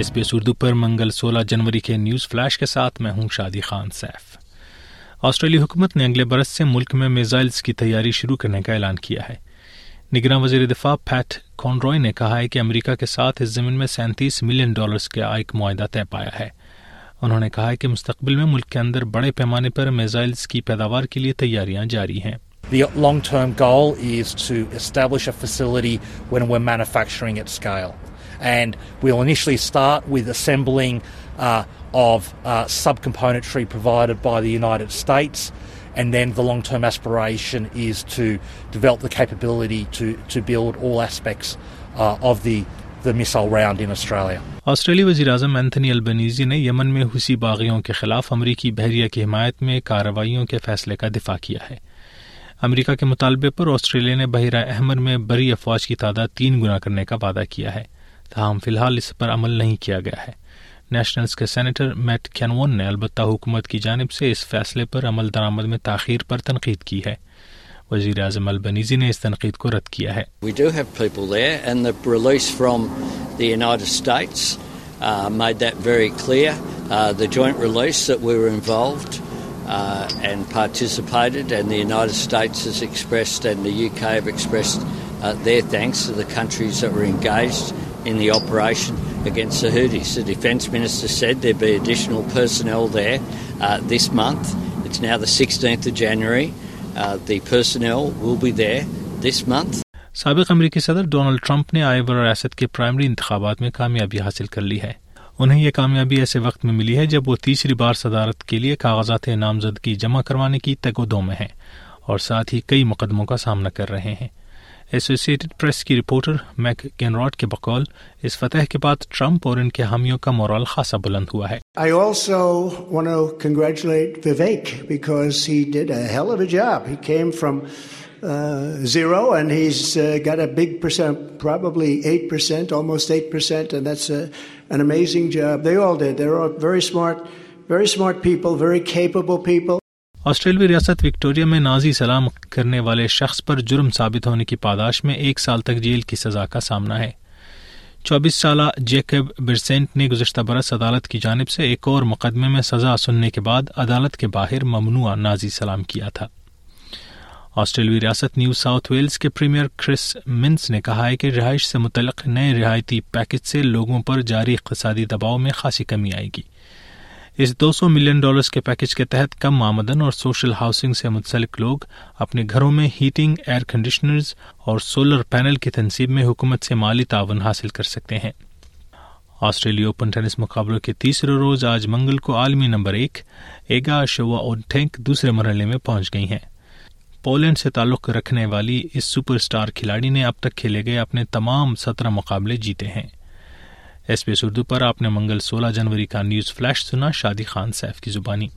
S B S Urdu پر منگل سولہ جنوری کے نیوز فلیش کے ساتھ میں ہوں شادی خان سیف۔ آسٹریلی حکومت نے اگلے برس سے ملک میں میزائلز کی تیاری شروع کرنے کا اعلان کیا ہے۔ نگراں وزیر دفاع پیٹ کونروئے نے کہا ہے کہ امریکہ کے ساتھ اس زمین میں سینتیس ملین ڈالرز کا ایک معاہدہ طے پایا ہے۔ انہوں نے کہا ہے کہ مستقبل میں ملک کے اندر بڑے پیمانے پر میزائلز کی پیداوار کے لیے تیاریاں جاری ہیں۔ The long term goal is to establish a facility when we're manufacturing at scale. And we'll initially start with assembling uh, of uh, subcomponentry provided by the United States. And then the long term aspiration is to develop the capability to, to build all aspects uh, of the, the missile round in Australia. آسٹریلی وزیر اعظم Anthony Albanese نے یمن میں حوثی باغیوں کے خلاف امریکی بحریہ کی حمایت میں کارروائیوں کے فیصلے کا دفاع کیا ہے امریکہ کے مطالبے پر آسٹریلیا نے بحیرہ احمر میں بری افواج کی تعداد تین گنا کرنے کا وعدہ کیا ہے تاہم فی الحال اس پر عمل نہیں کیا گیا ہے۔ نیشنلز کے سینیٹر میٹ کینون نے البتہ حکومت کی جانب سے اس فیصلے پر عمل درآمد میں تاخیر پر تنقید کی ہے۔ وزیر اعظم البنیزی نے اس تنقید کو رد کیا ہے۔ in the operation against the Houthis. The Defence Minister said there'd be additional personnel there uh, this month. It's now the 16th of January. Uh, the personnel will be there this month. سابق امریکی صدر Donald Trump نے آئی براست کے primary انتخابات میں کامیابی حاصل کر لی ہے انہیں یہ کامیابی ایسے وقت میں ملی ہے جب وہ تیسری بار صدارت کے لیے کاغذات نامزدگی جمع کروانے کی تگودوں میں ہیں اور ساتھ ہی کئی مقدموں کا سامنا کر رہے ہیں ایسوسیٹڈ پریس کی رپورٹر میک گینراٹ کے بقول اس فتح کے بعد ٹرمپ اور ان کے حامیوں کا مورال خاصا بلند ہوا ہے۔ Very smart people, very capable people. آسٹریلوی ریاست وکٹوریا میں نازی سلام کرنے والے شخص پر جرم ثابت ہونے کی پاداش میں ایک سال تک جیل کی سزا کا سامنا ہے۔ چوبیس سالہ جیکب برسینٹ نے گزشتہ برس عدالت کی جانب سے ایک اور مقدمے میں سزا سننے کے بعد عدالت کے باہر ممنوع نازی سلام کیا تھا۔ آسٹریلوی ریاست نیو ساؤتھ ویلز کے پریمیئر کرس منس نے کہا ہے کہ رہائش سے متعلق نئے رعایتی پیکج سے لوگوں پر جاری اقتصادی دباؤ میں خاصی کمی آئے گی۔ اس دو سو ملین ڈالرز کے پیکج کے تحت کم آمدن اور سوشل ہاؤسنگ سے منسلک لوگ اپنے گھروں میں ہیٹنگ، ایئر کنڈیشنرز اور سولر پینل کی تنصیب میں حکومت سے مالی تعاون حاصل کر سکتے ہیں۔ آسٹریلیا اوپن ٹینس مقابلوں کے تیسرے روز آج منگل کو عالمی نمبر ایک، ایگا، شوا اونٹینک دوسرے مرحلے میں پہنچ گئی ہیں۔ پولینڈ سے تعلق رکھنے والی اس سپر اسٹار کھلاڑی نے اب تک کھیلے گئے اپنے تمام سترہ مقابلے جیتے ہیں۔ ایس پی ایس اردو پر آپ نے منگل سولہ جنوری کا نیوز فلیش سنا شادی خان سیف کی زبانی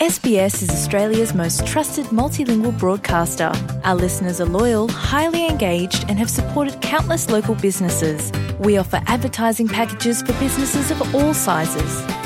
SBS is Australia's most trusted multilingual broadcaster. Our listeners are loyal, highly engaged, and have supported countless local businesses. We offer advertising packages for businesses of all sizes.